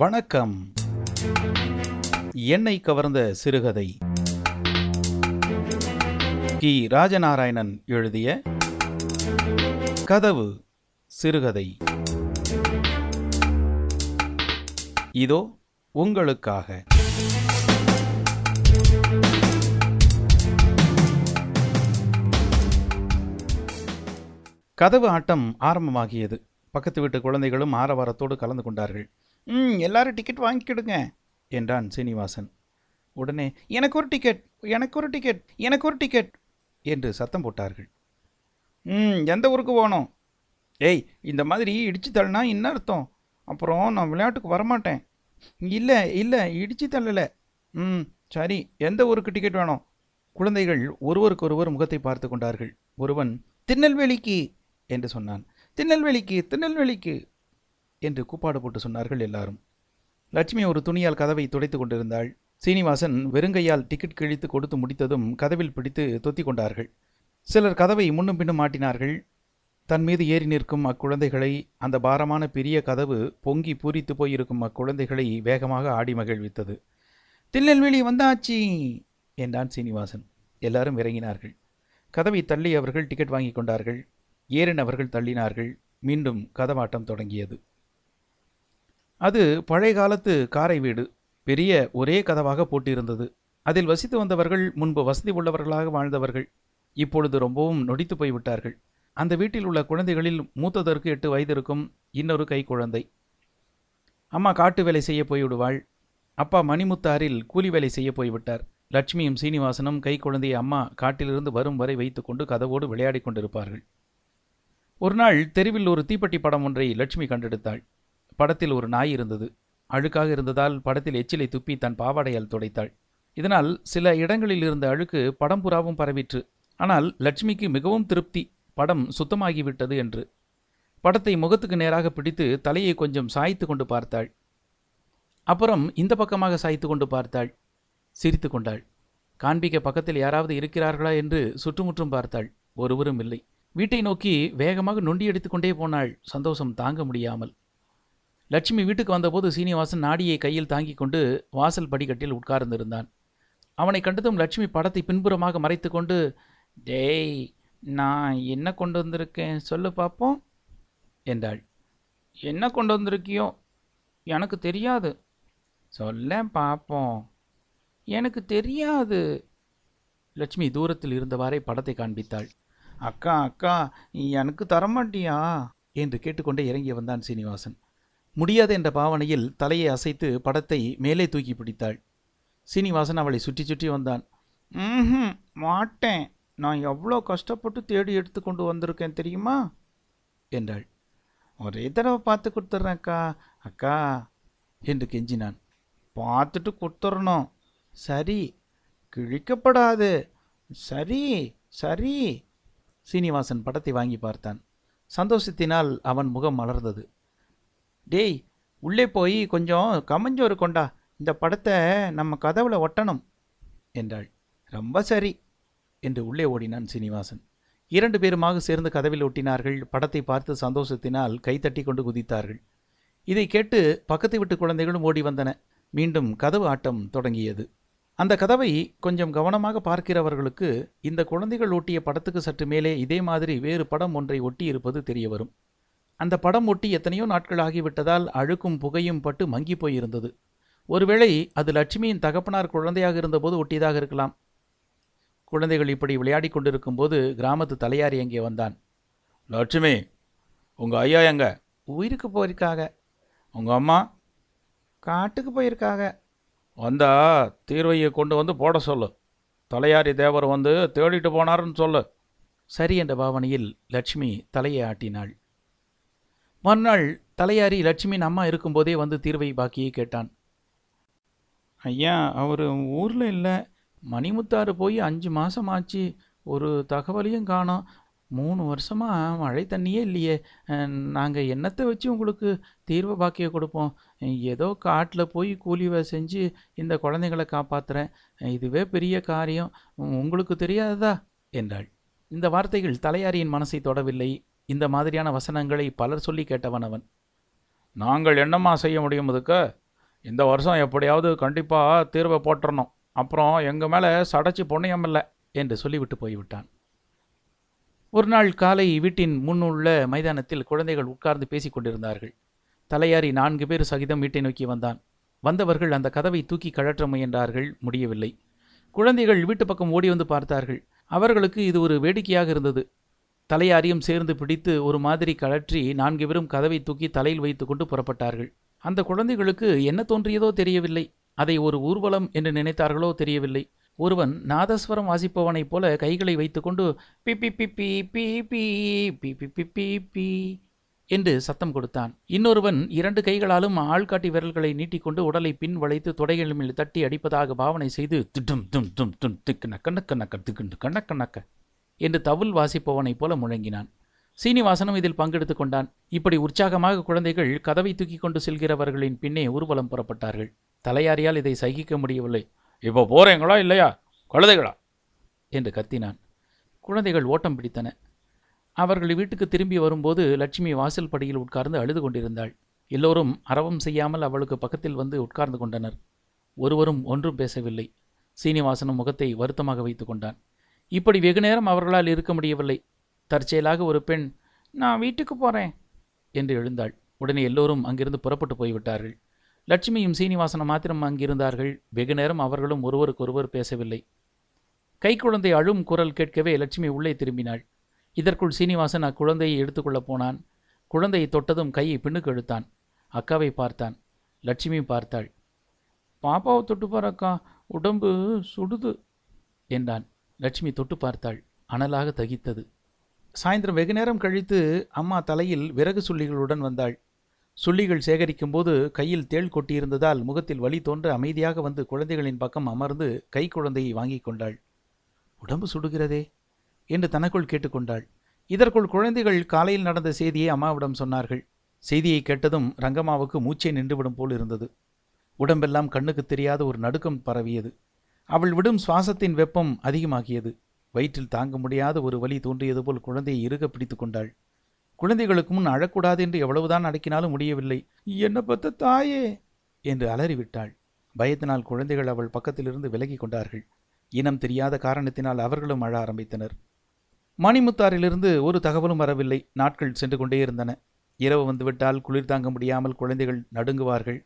வணக்கம். என்னை கவர்ந்த சிறுகதை. கி. ராஜநாராயணன் எழுதிய கதவு சிறுகதை. இதோ உங்களுக்காக. கதவு ஆட்டம் ஆரம்பமாகியது. பக்கத்து வீட்டு குழந்தைகளும் ஆரவாரத்தோடு கலந்து கொண்டார்கள். ம் எல்லாரும் டிக்கெட் வாங்கிக்கிடுங்க என்றான் சீனிவாசன். உடனே எனக்கு ஒரு டிக்கெட் எனக்கு ஒரு டிக்கெட் எனக்கு ஒரு டிக்கெட் என்று சத்தம் போட்டார்கள். ம் எந்த ஊருக்கு போகணும்? ஏய் இந்த மாதிரி இடிச்சு தள்ளினா என்ன அர்த்தம்? அப்புறம் நான் விளையாட்டுக்கு வரமாட்டேன். இல்லை இல்லை இடிச்சு தள்ளலை. ம் சரி எந்த ஊருக்கு டிக்கெட் வேணும்? குழந்தைகள் ஒருவருக்கொருவர் முகத்தை பார்த்து கொண்டார்கள். ஒருவன் திருநெல்வேலிக்கு என்று சொன்னான். திருநெல்வேலிக்கு திருநெல்வேலிக்கு என்று கூப்பாடு போட்டு சொன்னார்கள் எல்லாரும். லட்சுமி ஒரு துணியால் கதவை துடைத்து கொண்டிருந்தாள். சீனிவாசன் வெறுங்கையால் டிக்கெட் கிழித்து கொடுத்து முடித்ததும் கதவில் பிடித்து தொத்தி கொண்டார்கள். சிலர் கதவை முன்னும் பின்னும் மாட்டினார்கள். தன் மீது ஏறி நிற்கும் அக்குழந்தைகளை அந்த பாரமான பெரிய கதவு பொங்கி பூரித்து போயிருக்கும் அக்குழந்தைகளை வேகமாக ஆடி மகிழ்வித்தது. திருநெல்வேலி வந்தாச்சி! என்றான் சீனிவாசன். எல்லாரும் இறங்கினார்கள். கதவை தள்ளி அவர்கள் டிக்கெட் வாங்கி கொண்டார்கள். ஏறினவர்கள் தள்ளினார்கள். மீண்டும் கதவாட்டம் தொடங்கியது. அது பழைய காலத்து காரை வீடு. பெரிய ஒரே கதவாக போட்டிருந்தது. அதில் வசித்து வந்தவர்கள் முன்பு வசதி உள்ளவர்களாக வாழ்ந்தவர்கள் இப்பொழுது ரொம்பவும் நொடித்து போய்விட்டார்கள் அந்த வீட்டில் உள்ள குழந்தைகளில் மூத்ததற்கு எட்டு வயது இருக்கும் இன்னொரு கை குழந்தை. அம்மா காட்டு வேலை செய்ய போய்விடுவாள். அப்பா மணிமுத்தாரில் கூலி வேலை செய்ய போய்விட்டார். லட்சுமியும் சீனிவாசனும் கை குழந்தையை அம்மா காட்டிலிருந்து வரும் வரை வைத்துக்கொண்டு கதவோடு விளையாடிக் கொண்டிருப்பார்கள். ஒரு நாள் தெருவில் ஒரு தீப்பெட்டி படம் ஒன்றை லட்சுமி கண்டெடுத்தாள். படத்தில் ஒரு நாய் இருந்தது. அழுக்காக இருந்ததால் படத்தில் எச்சிலை துப்பி தன் பாவாடையால் துடைத்தாள். இதனால் சில இடங்களில் இருந்த அழுக்கு படம் புறாவும் பரவிற்று. ஆனால் லட்சுமிக்கு மிகவும் திருப்தி. படம் சுத்தமாகிவிட்டது என்று. படத்தை முகத்துக்கு நேராக பிடித்து தலையை கொஞ்சம் சாய்த்து கொண்டு பார்த்தாள். அப்புறம் இந்த பக்கமாக சாய்த்து கொண்டு பார்த்தாள். சிரித்து கொண்டாள். காண்பிக்க பக்கத்தில் யாராவது இருக்கிறார்களா என்று சுற்றுமுற்றும் பார்த்தாள். ஒருவரும் இல்லை. வீட்டை நோக்கி வேகமாக நொண்டி எடுத்துக்கொண்டே போனாள். சந்தோஷம் தாங்க முடியாமல். லட்சுமி வீட்டுக்கு வந்தபோது சீனிவாசன் நாடியை கையில் தாங்கிக் கொண்டு வாசல் படிக்கட்டில் உட்கார்ந்திருந்தான். அவனை கண்டதும் லட்சுமி படத்தை பின்புறமாக மறைத்துக்கொண்டு டேய் நான் என்ன கொண்டு வந்திருக்கேன்? சொல்லு பார்ப்போம் என்றாள். என்ன கொண்டு வந்திருக்கியோ? எனக்கு தெரியாது. சொல்ல பார்ப்போம் எனக்கு தெரியாது. லட்சுமி தூரத்தில் இருந்தவாறே படத்தை காண்பித்தாள். அக்கா அக்கா எனக்கு தரமாட்டியா? என்று கேட்டுக்கொண்டே இறங்கி வந்தான் சீனிவாசன். முடியாது என்ற பாவனையில் தலையை அசைத்து படத்தை மேலே தூக்கி பிடித்தாள். சீனிவாசன் அவளை சுற்றி சுற்றி வந்தான். ம் மாட்டேன். நான் எவ்வளோ கஷ்டப்பட்டு தேடி எடுத்து கொண்டு வந்திருக்கேன் தெரியுமா? என்றாள். ஒரே தடவை பார்த்து கொடுத்துட்றேன் அக்கா. அக்கா என்று கெஞ்சினான். பார்த்துட்டு கொடுத்துடணும் சரி. கிழிக்கப்படாது. சரி சரி. சீனிவாசன் படத்தை வாங்கி பார்த்தான். சந்தோஷத்தினால் அவன் முகம் மலர்ந்தது. டேய் உள்ளே போய் கொஞ்சம் கமஞ்சோறு கொண்டா. இந்த படத்தை நம்ம கதவுல ஒட்டணும் என்றாள். ரொம்ப சரி என்று உள்ளே ஓடினான் சீனிவாசன். இரண்டு பேருமாக சேர்ந்து கதவில் ஒட்டினார்கள். படத்தை பார்த்து சந்தோஷத்தினால் கைத்தட்டி கொண்டு குதித்தார்கள். இதை கேட்டு பக்கத்து வீட்டு குழந்தைகளும் ஓடி வந்தன. மீண்டும் கதவு ஆட்டம் தொடங்கியது. அந்த கதவை கொஞ்சம் கவனமாக பார்க்கிறவர்களுக்கு இந்த குழந்தைகள் ஒட்டிய படத்துக்கு சற்று மேலே இதே மாதிரி வேறு படம் ஒன்றை ஒட்டி இருப்பது தெரிய வரும் அந்த படம் ஒட்டி எத்தனையோ நாட்கள் ஆகிவிட்டதால் அழுக்கும் புகையும் பட்டு மங்கி போயிருந்தது. ஒருவேளை அது லட்சுமியின் தகப்பனார் குழந்தையாக இருந்தபோது ஒட்டியதாக இருக்கலாம். குழந்தைகள் இப்படி விளையாடிக் கொண்டிருக்கும் போது கிராமத்து தலையாரி அங்கே வந்தான். லட்சுமி உங்கள் ஐயா எங்க? உயிருக்கு போயிருக்காக. உங்கள் அம்மா? காட்டுக்கு போயிருக்காக. வந்தா தீர்வையை கொண்டு வந்து போட சொல்லு. தலையாரி தேவர் வந்து தேடிட்டு போனாருன்னு சொல்லு. சரி என்ற பாவனையில் லட்சுமி தலையை ஆட்டினாள். மறுநாள் தலையாரி லட்சுமியின் அம்மா இருக்கும்போதே வந்து தீர்வை பாக்கியை கேட்டான். ஐயா அவர் ஊரில் இல்லை. மணிமுத்தாறு போய் அஞ்சு மாதம் ஆச்சு ஒரு தகவலையும் காணோம். மூணு வருஷமாக மழை தண்ணியே இல்லையே. நாங்கள் என்னத்தை வச்சு உங்களுக்கு தீர்வு பாக்கிய கொடுப்போம்? ஏதோ காட்டில் போய் கூலி வேலை செஞ்சு இந்த குழந்தைங்களை காப்பாற்றுறேன் இதுவே பெரிய காரியம். உங்களுக்கு தெரியாததா? என்றாள். இந்த வார்த்தைகள் தலையாரியின் மனசை தொடவில்லை. இந்த மாதிரியான வசனங்களை பலர் சொல்லி கேட்டவன் அவன். நாங்கள் என்னம்மா செய்ய முடியும் இதுக்கு? இந்த வருஷம் எப்படியாவது கண்டிப்பாக தீர்வை போட்டுறணும். அப்புறம் எங்கள் மேலே சடைச்சி பொண்ணையம் இல்லை என்று சொல்லிவிட்டு போய்விட்டான். ஒரு நாள் காலை வீட்டின் முன்னுள்ள மைதானத்தில் குழந்தைகள் உட்கார்ந்து பேசிக் கொண்டிருந்தார்கள். தலையாரி நான்கு பேர் சகிதம் வீட்டை நோக்கி வந்தான். வந்தவர்கள் அந்த கதவை தூக்கி கழற்ற முயன்றார்கள் முடியவில்லை. குழந்தைகள் வீட்டு பக்கம் ஓடி வந்து பார்த்தார்கள். அவர்களுக்கு இது ஒரு வேடிக்கையாக இருந்தது. தலையாரியும் சேர்ந்து பிடித்து ஒரு மாதிரி கழற்றி நான்கு பேரும் கதவை தூக்கி தலையில் வைத்துக்கொண்டு புறப்பட்டார்கள் அந்த குழந்தைகளுக்கு என்ன தோன்றியதோ தெரியவில்லை அதை ஒரு ஊர்வலம் என்று நினைத்தார்களோ தெரியவில்லை ஒருவன் நாதஸ்வரம் வாசிப்பவனைப் போல கைகளை வைத்துக்கொண்டு பிப்பி பிப்பி பி பி பிப்பி பிப்பி பி என்று சத்தம் கொடுத்தான் இன்னொருவன் இரண்டு கைகளாலும் ஆள்காட்டி விரல்களை நீட்டிக்கொண்டு உடலை பின் வளைத்து தொடைகள் தட்டி அடிப்பதாக பாவனை செய்து திடும் தும் தும் தும் திக்கு நக்க நக்க நக்க திக்கு நக்க நக்க என்று தவுல் வாசிப்பவனைப் போல முழங்கினான். சீனிவாசனும் இதில் பங்கெடுத்து கொண்டான். இப்படி உற்சாகமாக குழந்தைகள் கதவை தூக்கி கொண்டு செல்கிறவர்களின் பின்னே ஊர்வலம் புறப்பட்டார்கள். தலையாரியால் இதை சகிக்க முடியவில்லை. இப்போ போறீங்களா இல்லையா? குழந்தைகளா என்று கத்தினான். குழந்தைகள் ஓட்டம் பிடித்தன. அவர்கள் வீட்டுக்கு திரும்பி வரும்போது லட்சுமி வாசல் படியில் உட்கார்ந்து அழுது கொண்டிருந்தாள். எல்லோரும் அரவம் செய்யாமல் அவளுக்கு பக்கத்தில் வந்து உட்கார்ந்து கொண்டனர். ஒருவரும் ஒன்றும் பேசவில்லை. சீனிவாசனும் முகத்தை வருத்தமாக வைத்து கொண்டான். இப்படி வெகு நேரம் அவர்களால் இருக்க முடியவில்லை. தற்செயலாக ஒரு பெண் நான் வீட்டுக்கு போறேன் என்று எழுந்தாள். உடனே எல்லோரும் அங்கிருந்து புறப்பட்டு போய்விட்டார்கள். லட்சுமியும் சீனிவாசனும் மாத்திரம் அங்கிருந்தார்கள். வெகுநேரம் அவர்களும் ஒருவருக்கொருவர் பேசவில்லை. கைக்குழந்தை அழும் குரல் கேட்கவே லட்சுமி உள்ளே திரும்பினாள். இதற்குள் சீனிவாசன் அக்குழந்தையை எடுத்துக்கொள்ளப் போனான். குழந்தையை தொட்டதும் கையை பின்னுக்கு எழுத்தான் அக்காவை பார்த்தான். லட்சுமி பார்த்தாள். பாப்பாவை தொட்டு பார் அக்கா. உடம்பு சுடுது என்றான். லட்சுமி தொட்டு பார்த்தாள். அனலாக தகித்தது. சாயந்தரம் வெகு நேரம் கழித்து அம்மா தலையில் விறகு சுள்ளிகளுடன் வந்தாள். சுள்ளிகள் சேகரிக்கும் போது கையில் தேள் கொட்டியிருந்ததால் முகத்தில் வலி தோன்ற அமைதியாக வந்து குழந்தைகளின் பக்கம் அமர்ந்து கை குழந்தையை வாங்கி கொண்டாள். உடம்பு சுடுகிறதே? என்று தனக்குள் கேட்டுக்கொண்டாள். இதற்குள் குழந்தைகள் காலையில் நடந்த செய்தியை அம்மாவிடம் சொன்னார்கள். செய்தியை கேட்டதும் ரங்கம்மாவுக்கு மூச்சை நின்றுவிடும் போல் இருந்தது. உடம்பெல்லாம் கண்ணுக்கு தெரியாத ஒரு நடுக்கம் பரவியது. அவள் விடும் சுவாசத்தின் வெப்பம் அதிகமாகியது. வயிற்றில் தாங்க முடியாத ஒரு வலி தோன்றியது போல் குழந்தையை இறுக பிடித்து கொண்டாள். குழந்தைகளுக்கு முன் அழக்கூடாது என்று எவ்வளவுதான் அடக்கினாலும் முடியவில்லை. என்ன பத்த தாயே? என்று அலறிவிட்டாள். பயத்தினால் குழந்தைகள் அவள் பக்கத்திலிருந்து விலகி கொண்டார்கள். இனம் தெரியாத காரணத்தினால் அவர்களும் அழ ஆரம்பித்தனர். மணிமுத்தாரிலிருந்து ஒரு தகவலும் வரவில்லை. நாட்கள் சென்று கொண்டே இருந்தன. இரவு வந்துவிட்டால் குளிர் தாங்க முடியாமல் குழந்தைகள் நடுங்குவார்கள்.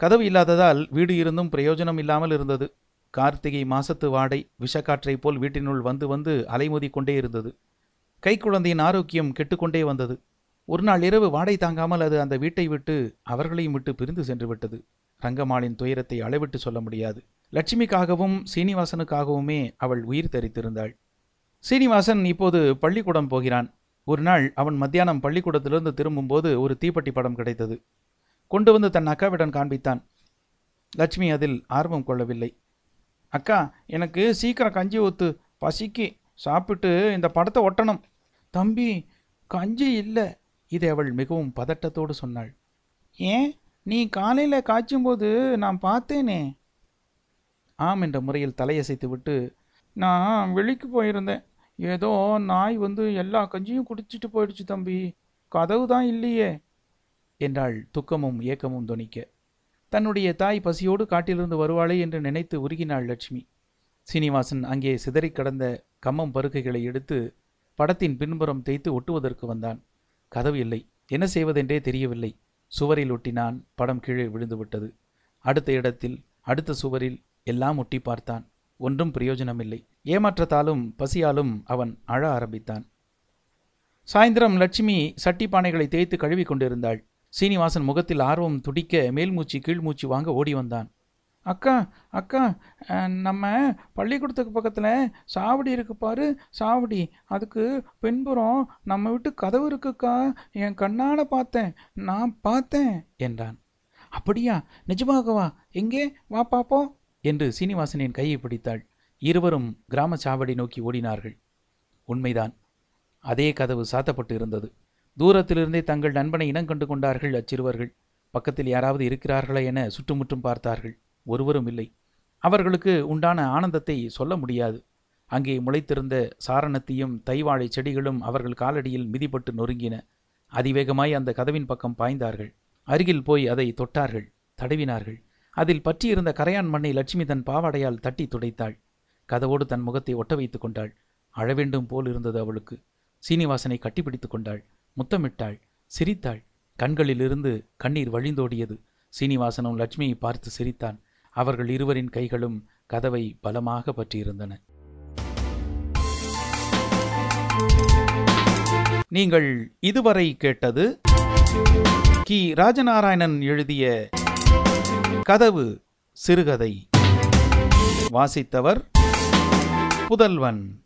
கதவு இல்லாததால் வீடு இருந்தும் பிரயோஜனம் இல்லாமல் இருந்தது. கார்த்திகை மாசத்து வாடை விஷக்காற்றைப் போல் வீட்டினுள் வந்து வந்து அலைமோதி கொண்டே இருந்தது கைக்குழந்தையின் ஆரோக்கியம் கெட்டுக்கொண்டே வந்தது. ஒரு நாள் இரவு வாடை தாங்காமல் அது அந்த வீட்டை விட்டு அவர்களையும் விட்டு பிரிந்து சென்று விட்டது. ரங்கம்மாளின் துயரத்தை அளவிட்டு சொல்ல முடியாது. லட்சுமிக்காகவும் சீனிவாசனுக்காகவுமே அவள் உயிர் தரித்திருந்தாள். சீனிவாசன் இப்போது பள்ளிக்கூடம் போகிறான். ஒரு நாள் அவன் மத்தியானம் பள்ளிக்கூடத்திலிருந்து திரும்பும்போது ஒரு தீப்பெட்டி படம் கிடைத்தது. கொண்டு வந்து தன் அக்காவிடம் காண்பித்தான். லட்சுமி அதில் ஆர்வம் கொள்ளவில்லை. அக்கா எனக்கு சீக்கிரம் கஞ்சி ஊத்து. பசிக்கு. சாப்பிட்டு இந்த படத்தை ஒட்டணும். தம்பி கஞ்சி இல்லை. இதை அவள் மிகவும் பதட்டத்தோடு சொன்னாள். ஏன்? நீ காலையில் காய்ச்சும்போது நான் பார்த்தேனே. ஆம் என்ற முறையில் தலையசைத்து விட்டு நான் வெளிக்கு போயிருந்தேன். ஏதோ நாய் வந்து எல்லா கஞ்சியும் குடிச்சிட்டு போயிடுச்சு தம்பி. கதவு தான் இல்லையே. என்றாள் துக்கமும் ஏக்கமும் துணிக்க. தன்னுடைய தாய் பசியோடு காட்டிலிருந்து வருவாளே என்று நினைத்து உருகினாள் லட்சுமி. சீனிவாசன் அங்கே சிதறிக் கடந்த கம்மம் பருக்கைகளை எடுத்து படத்தின் பின்புறம் தேய்த்து ஒட்டுவதற்கு வந்தான். கதவு இல்லை. என்ன செய்வதென்றே தெரியவில்லை. சுவரில் ஒட்டினான். படம் கீழே விழுந்துவிட்டது. அடுத்த இடத்தில் அடுத்த சுவரில் எல்லாம் ஒட்டி பார்த்தான். ஒன்றும் பிரயோஜனமில்லை. ஏமாற்றத்தாலும் பசியாலும் அவன் அழ ஆரம்பித்தான். சாயந்தரம் லட்சுமி சட்டி பானைகளை தேய்த்து கழுவி கொண்டிருந்தாள். சீனிவாசன் முகத்தில் ஆர்வம் துடிக்க மேல்மூச்சு கீழ்மூச்சு வாங்க ஓடி வந்தான். அக்கா அக்கா நம்ம பள்ளிக்கூடத்துக்கு பக்கத்தில் சாவடி இருக்கு பாரு சாவடி. அதுக்கு பின்புறம் நம்ம வீட்டு கதவு இருக்குக்கா. என் கண்ணால பார்த்தேன். நான் பார்த்தேன். என்றான். அப்படியா? நிஜமாகவா? எங்கே? வா பாப்போம் என்று சீனிவாசனின் கையை பிடித்தாள். இருவரும் கிராம சாவடி நோக்கி ஓடினார்கள். உண்மைதான். அதே கதவு சாத்தப்பட்டு இருந்தது. தூரத்திலிருந்தே தங்கள் நண்பனை இனங்கண்டு கொண்டார்கள் அச்சிறுவர்கள். பக்கத்தில் யாராவது இருக்கிறார்களா என சுற்றுமுற்றும் பார்த்தார்கள். ஒருவரும் இல்லை. அவர்களுக்கு உண்டான ஆனந்தத்தை சொல்ல முடியாது. அங்கே முளைத்திருந்த சாரணத்தையும் தைவாழை செடிகளும் அவர்கள் காலடியில் மிதிப்பட்டு நொறுங்கின. அதிவேகமாய் அந்த கதவின் பக்கம் பாய்ந்தார்கள். அருகில் போய் அதை தொட்டார்கள். தடவினார்கள். அதில் பற்றியிருந்த கரையான் மண்ணை லட்சுமி தன் பாவாடையால் தட்டி துடைத்தாள். கதவோடு தன் முகத்தை ஒட்ட வைத்துக் கொண்டாள். அழவேண்டும் போல் இருந்தது அவளுக்கு. சீனிவாசனை கட்டிப்பிடித்துக் கொண்டாள். முத்தமிட்டாள் சிரித்தாள். கண்களிலிருந்து கண்ணீர் வழிந்தோடியது. சீனிவாசனும் லட்சுமியை பார்த்து சிரித்தான். அவர்கள் இருவரின் கைகளும் கதவை பலமாக பற்றியிருந்தன. நீங்கள் இதுவரை கேட்டது கி. ராஜநாராயணன் எழுதிய கதவு சிறுகதை. வாசித்தவர் புதல்வன்.